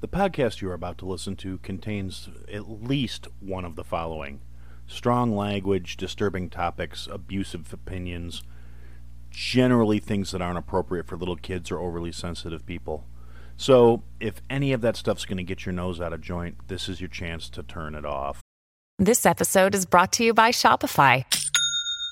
The podcast you are about to listen to contains at least one of the following strong language, disturbing topics, abusive opinions, generally things that aren't appropriate for little kids or overly sensitive people. So, if any of that stuff's going to get your nose out of joint, this is your chance to turn it off. This episode is brought to you by Shopify.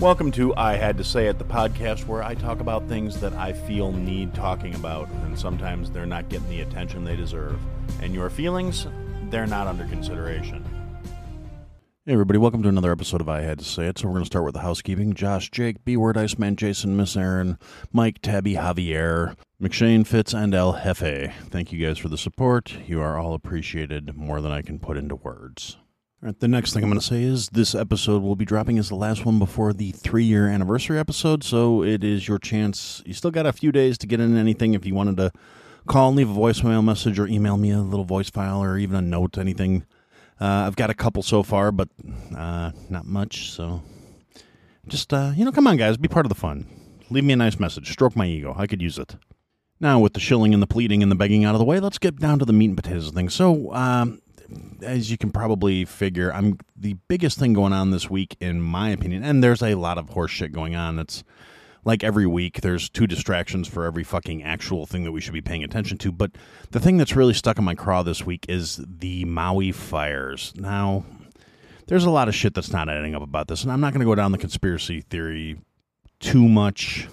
Welcome to I Had to Say It, the podcast where I talk about things that I feel need talking about, and sometimes they're not getting the attention they deserve. And your feelings, they're not under consideration. Hey, everybody, welcome to another episode of I Had to Say It. So, we're going to start with the housekeeping. Josh, Jake, B Word, Iceman, Jason, Miss Aaron, Mike, Tabby, Javier, McShane, Fitz, and El Jefe. Thank you guys for the support. You are all appreciated more than I can put into words. All right, the next thing I'm going to say is this episode will be dropping as the last one before the three year anniversary episode. So it is your chance. You still got a few days to get in anything if you wanted to call and leave a voicemail message or email me a little voice file or even a note, anything. Uh, I've got a couple so far, but uh, not much. So just, uh, you know, come on, guys, be part of the fun. Leave me a nice message. Stroke my ego. I could use it. Now, with the shilling and the pleading and the begging out of the way, let's get down to the meat and potatoes of things. So, um, as you can probably figure, I'm the biggest thing going on this week, in my opinion, and there's a lot of horse shit going on. It's like every week, there's two distractions for every fucking actual thing that we should be paying attention to. But the thing that's really stuck in my craw this week is the Maui fires. Now, there's a lot of shit that's not adding up about this, and I'm not going to go down the conspiracy theory too much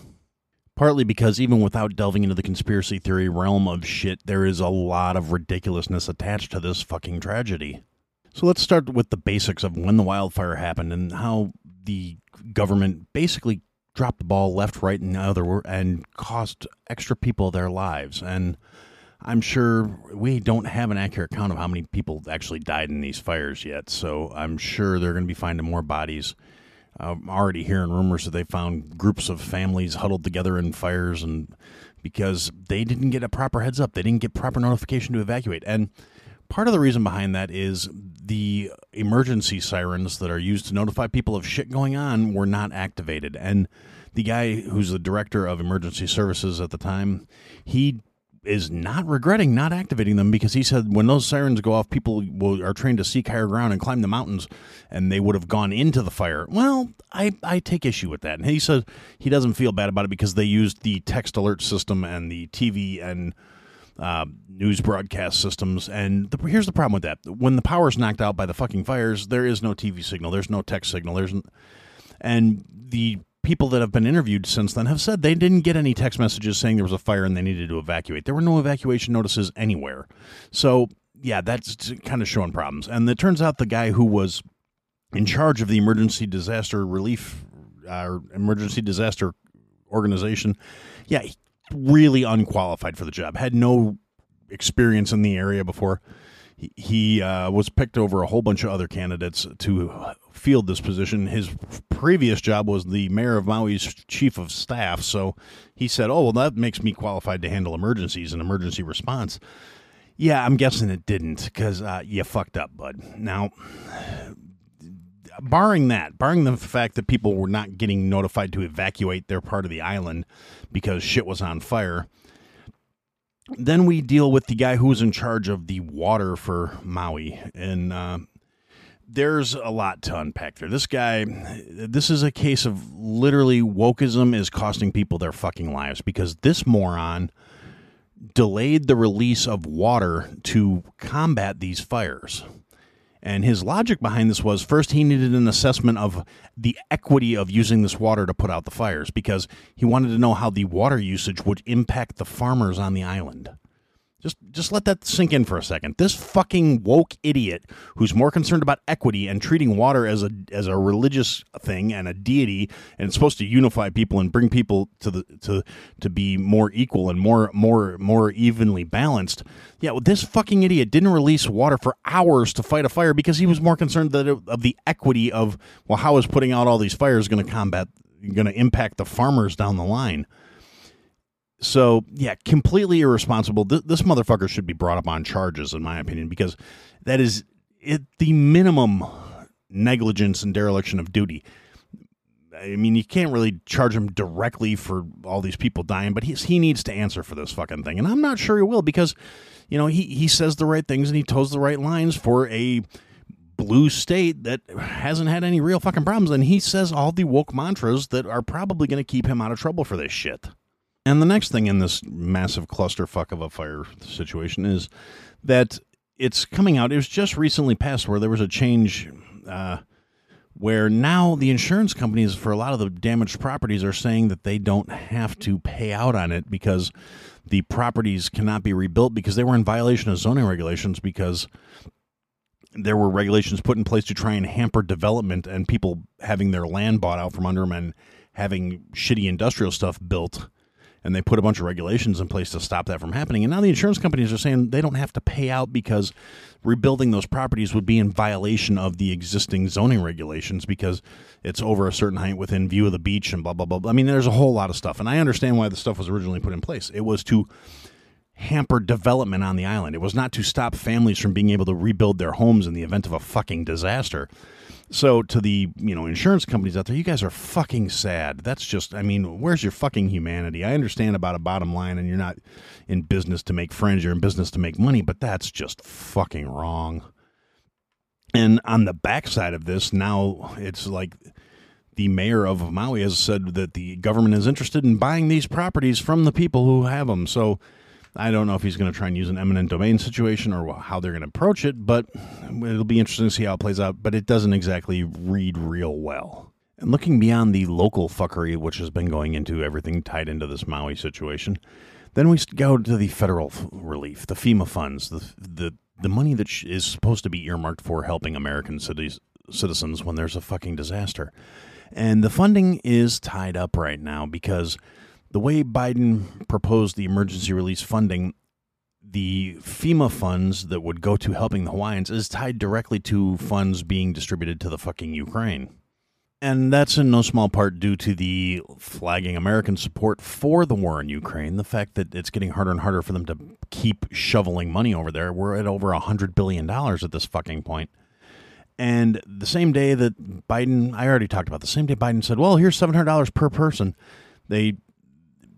partly because even without delving into the conspiracy theory realm of shit, there is a lot of ridiculousness attached to this fucking tragedy. So let's start with the basics of when the wildfire happened and how the government basically dropped the ball left, right, and other and cost extra people their lives. And I'm sure we don't have an accurate count of how many people actually died in these fires yet. So I'm sure they're going to be finding more bodies I'm already hearing rumors that they found groups of families huddled together in fires and because they didn't get a proper heads up, they didn't get proper notification to evacuate. And part of the reason behind that is the emergency sirens that are used to notify people of shit going on were not activated. And the guy who's the director of emergency services at the time, he is not regretting not activating them because he said when those sirens go off, people will, are trained to seek higher ground and climb the mountains, and they would have gone into the fire. Well, I, I take issue with that. And he said he doesn't feel bad about it because they used the text alert system and the TV and uh, news broadcast systems. And the, here's the problem with that: when the power's knocked out by the fucking fires, there is no TV signal, there's no text signal, there's, and the people that have been interviewed since then have said they didn't get any text messages saying there was a fire and they needed to evacuate. There were no evacuation notices anywhere. So, yeah, that's kind of showing problems. And it turns out the guy who was in charge of the emergency disaster relief uh, emergency disaster organization, yeah, really unqualified for the job. Had no experience in the area before he uh, was picked over a whole bunch of other candidates to field this position. His previous job was the mayor of Maui's chief of staff, so he said, "Oh, well, that makes me qualified to handle emergencies and emergency response." Yeah, I'm guessing it didn't because uh, you fucked up, bud. Now, barring that, barring the fact that people were not getting notified to evacuate their part of the island because shit was on fire then we deal with the guy who was in charge of the water for Maui, and uh, there's a lot to unpack there. This guy, this is a case of literally wokeism is costing people their fucking lives because this moron delayed the release of water to combat these fires. And his logic behind this was first, he needed an assessment of the equity of using this water to put out the fires because he wanted to know how the water usage would impact the farmers on the island. Just just let that sink in for a second. This fucking woke idiot who's more concerned about equity and treating water as a as a religious thing and a deity and it's supposed to unify people and bring people to the to to be more equal and more more more evenly balanced. Yeah, well, this fucking idiot didn't release water for hours to fight a fire because he was more concerned that it, of the equity of well how is putting out all these fires going to combat going to impact the farmers down the line. So yeah, completely irresponsible. Th- this motherfucker should be brought up on charges, in my opinion, because that is it, the minimum negligence and dereliction of duty. I mean, you can't really charge him directly for all these people dying, but he's, he needs to answer for this fucking thing, and I'm not sure he will because, you know, he he says the right things and he toes the right lines for a blue state that hasn't had any real fucking problems, and he says all the woke mantras that are probably going to keep him out of trouble for this shit. And the next thing in this massive clusterfuck of a fire situation is that it's coming out. It was just recently passed where there was a change uh, where now the insurance companies for a lot of the damaged properties are saying that they don't have to pay out on it because the properties cannot be rebuilt because they were in violation of zoning regulations because there were regulations put in place to try and hamper development and people having their land bought out from under them and having shitty industrial stuff built and they put a bunch of regulations in place to stop that from happening. And now the insurance companies are saying they don't have to pay out because rebuilding those properties would be in violation of the existing zoning regulations because it's over a certain height within view of the beach and blah blah blah. I mean, there's a whole lot of stuff, and I understand why the stuff was originally put in place. It was to hamper development on the island. It was not to stop families from being able to rebuild their homes in the event of a fucking disaster. So to the you know insurance companies out there, you guys are fucking sad. That's just I mean, where's your fucking humanity? I understand about a bottom line, and you're not in business to make friends. You're in business to make money, but that's just fucking wrong. And on the backside of this, now it's like the mayor of Maui has said that the government is interested in buying these properties from the people who have them. So I don't know if he's going to try and use an eminent domain situation or how they're going to approach it, but it'll be interesting to see how it plays out. But it doesn't exactly read real well. And looking beyond the local fuckery, which has been going into everything tied into this Maui situation, then we go to the federal relief, the FEMA funds, the the the money that is supposed to be earmarked for helping American cities citizens when there's a fucking disaster. And the funding is tied up right now because the way Biden proposed the emergency release funding, the FEMA funds that would go to helping the Hawaiians is tied directly to funds being distributed to the fucking Ukraine. And that's in no small part due to the flagging American support for the war in Ukraine. The fact that it's getting harder and harder for them to keep shoveling money over there. We're at over a $100 billion at this fucking point. And the same day that Biden, I already talked about, the same day Biden said, well, here's $700 per person, they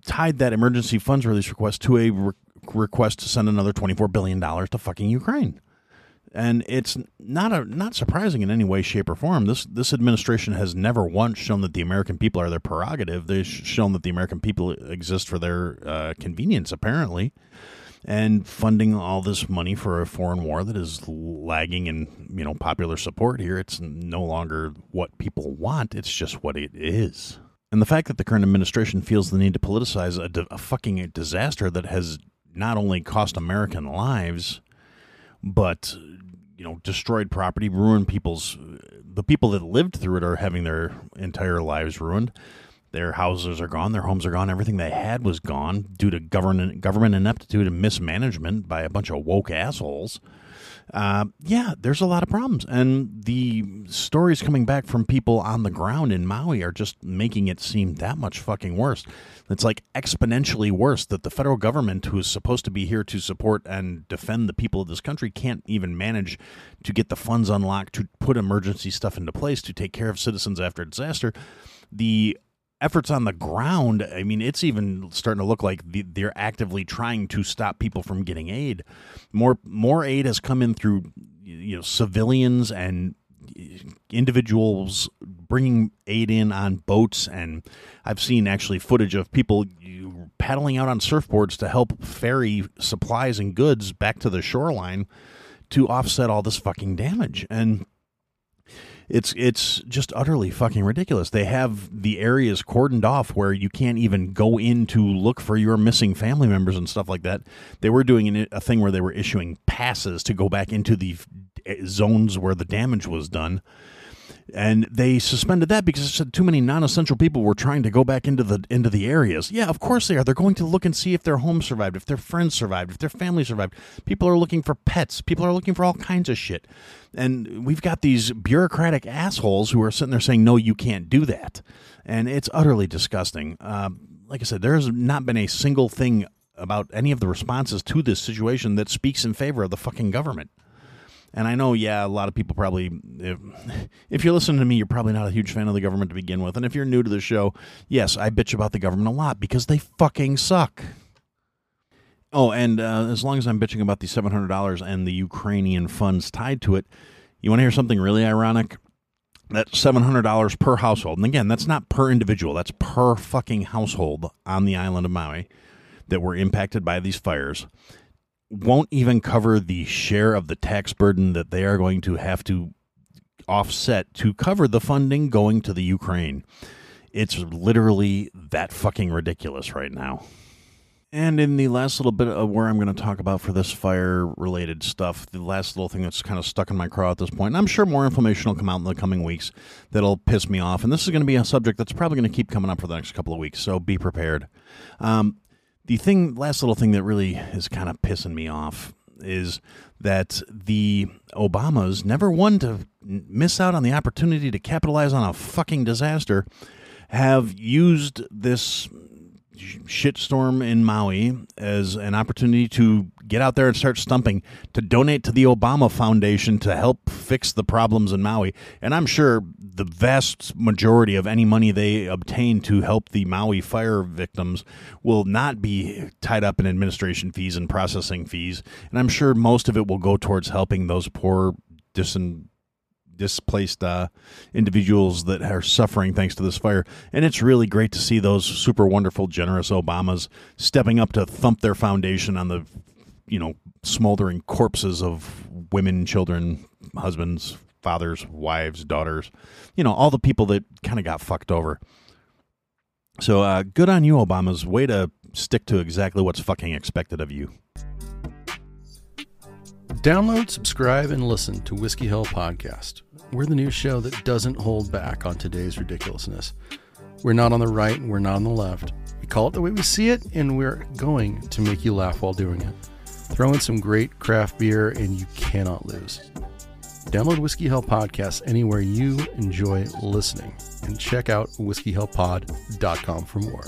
tied that emergency funds release request to a re- request to send another $24 billion to fucking Ukraine. And it's not a not surprising in any way, shape, or form. This this administration has never once shown that the American people are their prerogative. They've shown that the American people exist for their uh, convenience, apparently, and funding all this money for a foreign war that is lagging in you know popular support here. It's no longer what people want. It's just what it is. And the fact that the current administration feels the need to politicize a, a fucking disaster that has not only cost American lives, but you know, destroyed property, ruined people's the people that lived through it are having their entire lives ruined. Their houses are gone, their homes are gone, everything they had was gone due to government government ineptitude and mismanagement by a bunch of woke assholes uh, yeah, there's a lot of problems. And the stories coming back from people on the ground in Maui are just making it seem that much fucking worse. It's like exponentially worse that the federal government, who is supposed to be here to support and defend the people of this country, can't even manage to get the funds unlocked to put emergency stuff into place to take care of citizens after disaster. The efforts on the ground, I mean, it's even starting to look like they're actively trying to stop people from getting aid. More more aid has come in through you know civilians and individuals bringing aid in on boats and I've seen actually footage of people paddling out on surfboards to help ferry supplies and goods back to the shoreline to offset all this fucking damage and It's it's just utterly fucking ridiculous. They have the areas cordoned off where you can't even go in to look for your missing family members and stuff like that. They were doing a thing where they were issuing passes to go back into the eh, zones where the damage was done and they suspended that because it said too many non-essential people were trying to go back into the into the areas. Yeah, of course they are. They're going to look and see if their home survived, if their friends survived, if their family survived. People are looking for pets. People are looking for all kinds of shit. And we've got these bureaucratic assholes who are sitting there saying, "No, you can't do that," and it's utterly disgusting. Uh, like I said, there has not been a single thing about any of the responses to this situation that speaks in favor of the fucking government. And I know, yeah, a lot of people probably, if, if, you're listening to me, you're probably not a huge fan of the government to begin with. And if you're new to the show, yes, I bitch about the government a lot because they fucking suck. Oh, and uh, as long as I'm bitching about the $700 and the Ukrainian funds tied to it, you want to hear something really ironic? That $700 per household. And again, that's not per individual, that's per fucking household on the island of Maui that were impacted by these fires won't even cover the share of the tax burden that they are going to have to offset to cover the funding going to the Ukraine. It's literally that fucking ridiculous right now. And in the last little bit of where I'm going to talk about for this fire related stuff, the last little thing that's kind of stuck in my craw at this point, and I'm sure more information will come out in the coming weeks that'll piss me off. And this is going to be a subject that's probably going to keep coming up for the next couple of weeks, so be prepared. Um, the thing, last little thing that really is kind of pissing me off is that the Obamas never one to miss out on the opportunity to capitalize on a fucking disaster have used this shitstorm in Maui as an opportunity to get out there and start stumping, to donate to the Obama Foundation to help fix the problems in Maui. And I'm sure the vast majority of any money they obtain to help the Maui fire victims will not be tied up in administration fees and processing fees. And I'm sure most of it will go towards helping those poor, dis- displaced uh, individuals that are suffering thanks to this fire. And it's really great to see those super wonderful, generous Obamas stepping up to thump their foundation on the, you know, smoldering corpses of women, children, husbands, fathers, wives, daughters, you know, all the people that kind of got fucked over. So uh, good on you, Obamas. Way to stick to exactly what's fucking expected of you. Download, subscribe, and listen to Whiskey Hill Podcast. We're the new show that doesn't hold back on today's ridiculousness. We're not on the right and we're not on the left. We call it the way we see it, and we're going to make you laugh while doing it. Throw in some great craft beer, and you cannot lose. Download Whiskey Hill Podcast anywhere you enjoy listening, and check out whiskeyhillpod.com for more.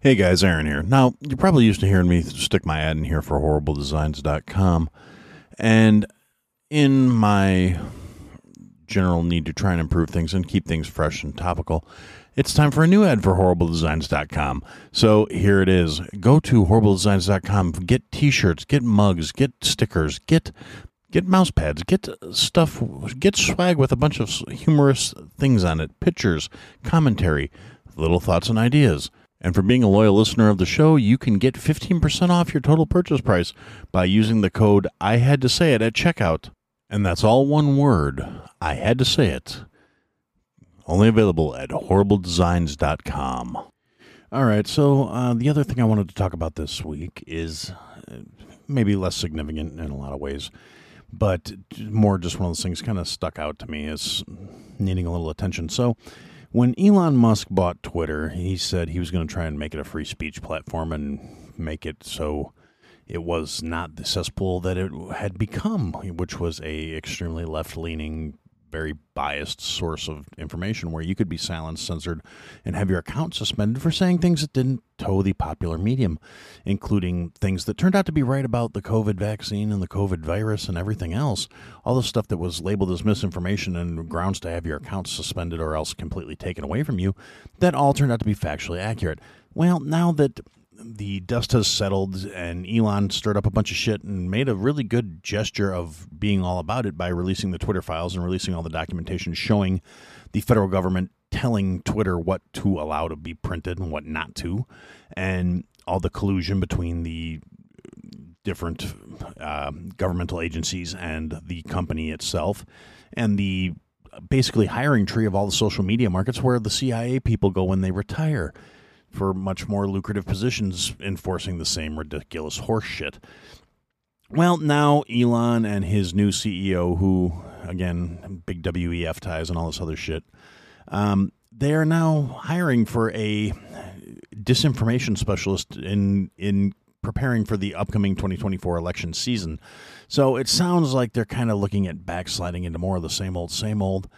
Hey guys, Aaron here. Now, you're probably used to hearing me stick my ad in here for horribledesigns.com. And in my general need to try and improve things and keep things fresh and topical, it's time for a new ad for horribledesigns.com. So here it is. Go to horribledesigns.com, get t-shirts, get mugs, get stickers, get get mouse pads, get stuff, get swag with a bunch of humorous things on it, pictures, commentary, little thoughts and ideas. And for being a loyal listener of the show, you can get 15% off your total purchase price by using the code I had to say it at checkout. And that's all one word. I had to say it. Only available at horribledesigns.com. All right, so uh, the other thing I wanted to talk about this week is uh, maybe less significant in a lot of ways, but more just one of those things kind of stuck out to me as needing a little attention. So, when Elon Musk bought Twitter, he said he was going to try and make it a free speech platform and make it so it was not the cesspool that it had become, which was a extremely left-leaning very biased source of information where you could be silenced, censored, and have your account suspended for saying things that didn't toe the popular medium, including things that turned out to be right about the COVID vaccine and the COVID virus and everything else. All the stuff that was labeled as misinformation and grounds to have your account suspended or else completely taken away from you, that all turned out to be factually accurate. Well, now that the dust has settled and Elon stirred up a bunch of shit and made a really good gesture of being all about it by releasing the Twitter files and releasing all the documentation showing the federal government telling Twitter what to allow to be printed and what not to, and all the collusion between the different uh, governmental agencies and the company itself, and the basically hiring tree of all the social media markets where the CIA people go when they retire for much more lucrative positions enforcing the same ridiculous horseshit. Well, now Elon and his new CEO, who, again, big WEF ties and all this other shit, um, they are now hiring for a disinformation specialist in in preparing for the upcoming 2024 election season. So it sounds like they're kind of looking at backsliding into more of the same old, same old,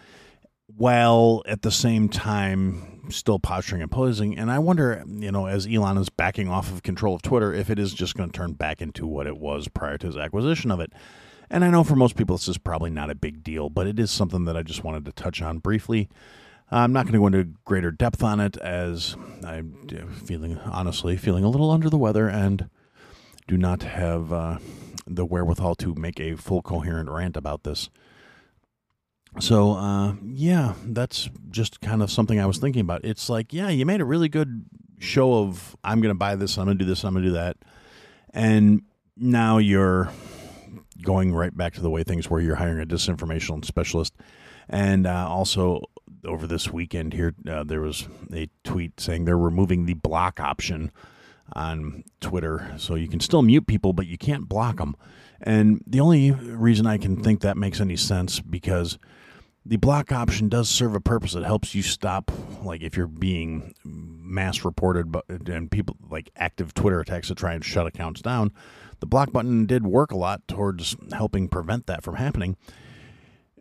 while at the same time still posturing and posing. And I wonder, you know, as Elon is backing off of control of Twitter, if it is just going to turn back into what it was prior to his acquisition of it. And I know for most people this is probably not a big deal, but it is something that I just wanted to touch on briefly. I'm not going to go into greater depth on it as I'm feeling, honestly, feeling a little under the weather and do not have uh, the wherewithal to make a full coherent rant about this. So, uh, yeah, that's just kind of something I was thinking about. It's like, yeah, you made a really good show of I'm going to buy this, I'm going to do this, I'm going to do that. And now you're going right back to the way things were. You're hiring a disinformation specialist. And uh, also, over this weekend here, uh, there was a tweet saying they're removing the block option on Twitter. So you can still mute people, but you can't block them. And the only reason I can think that makes any sense because the block option does serve a purpose. It helps you stop, like if you're being mass reported, but and people like active Twitter attacks to try and shut accounts down. The block button did work a lot towards helping prevent that from happening.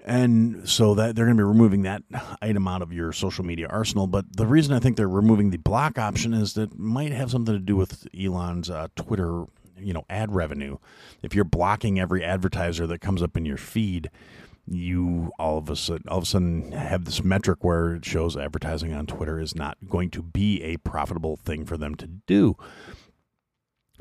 And so that they're going to be removing that item out of your social media arsenal. But the reason I think they're removing the block option is that might have something to do with Elon's uh, Twitter, you know, ad revenue. If you're blocking every advertiser that comes up in your feed, you all of a sudden all of a sudden have this metric where it shows advertising on Twitter is not going to be a profitable thing for them to do.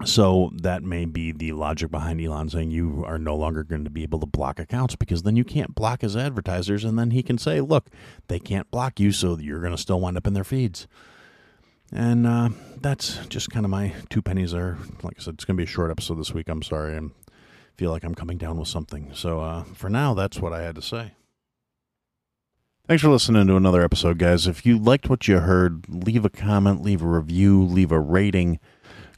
So that may be the logic behind Elon saying you are no longer going to be able to block accounts because then you can't block his advertisers and then he can say, look, they can't block you, so you're going to still wind up in their feeds. And uh, that's just kind of my two pennies there. Like I said, it's going to be a short episode this week. I'm sorry. I feel like I'm coming down with something. So uh, for now, that's what I had to say. Thanks for listening to another episode, guys. If you liked what you heard, leave a comment, leave a review, leave a rating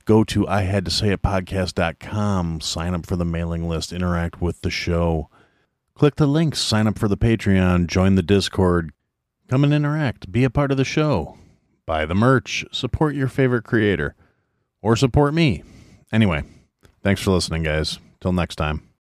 go to I had to say it podcast.com, sign up for the mailing list, interact with the show. Click the links, sign up for the Patreon, join the Discord, come and interact, be a part of the show, buy the merch, support your favorite creator, or support me. Anyway, thanks for listening, guys. Till next time.